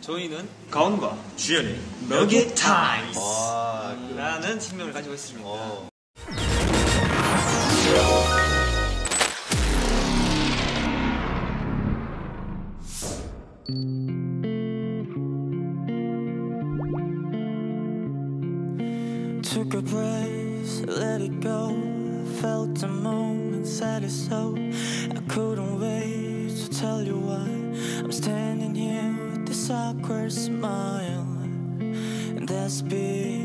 저희는 가온과 주연의 너겟 타임스 아, 그, 라는 팀명을 가지고 있습니다. 어. Felt the moment, said it so. I couldn't wait to tell you why I'm standing here with this awkward smile. And that's because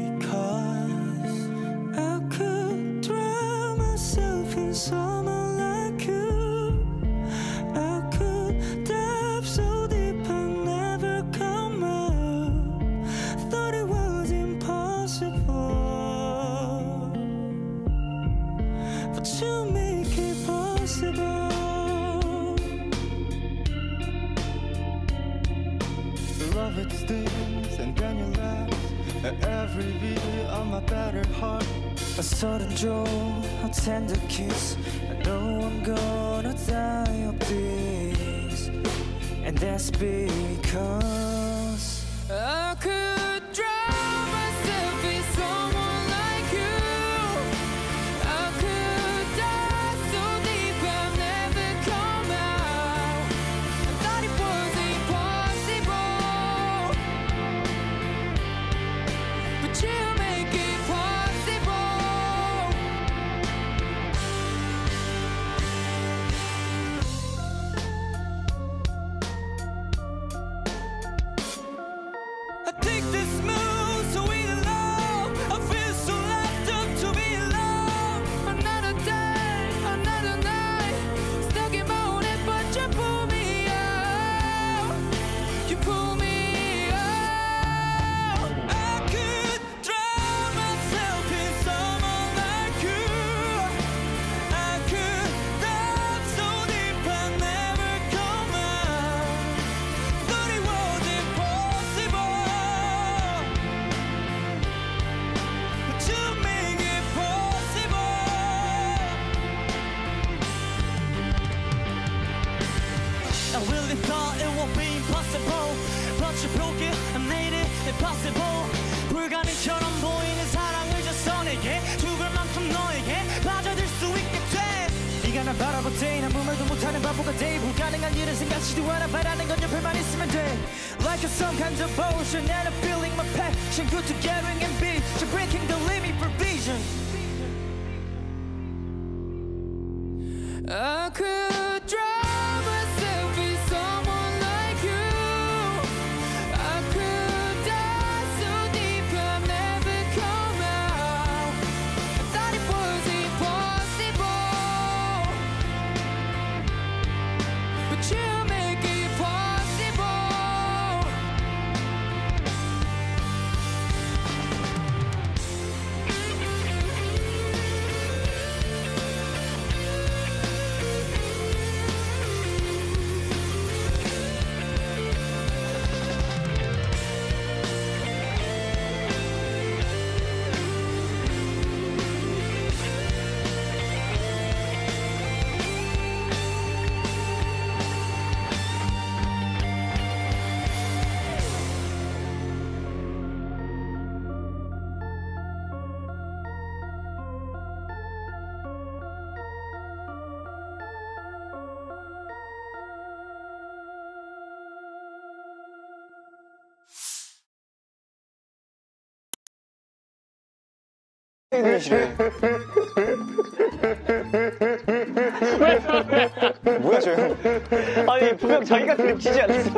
it stings and then you at every beat of my battered heart. A sudden joy, a tender kiss. I know I'm gonna die of this. And that's because I really thought it would be impossible, but you broke it and made it impossible. 불가능처럼 보이는 사랑을 줬어 내게 죽을 만큼 너에게 빠져들 수 있게 돼. 네가 날 바라볼 때난 아무 말도 못하는 바보가 돼. 불가능한 일은 생각지도 않아 바라는 건 옆에만 있으면 돼. Like a some kind of ocean and I'm feeling my passion. Good together and be. You're breaking the limit for vision. I could drown 뭐야, 저 형. 아니 분명 자기가 그립치지 않았어?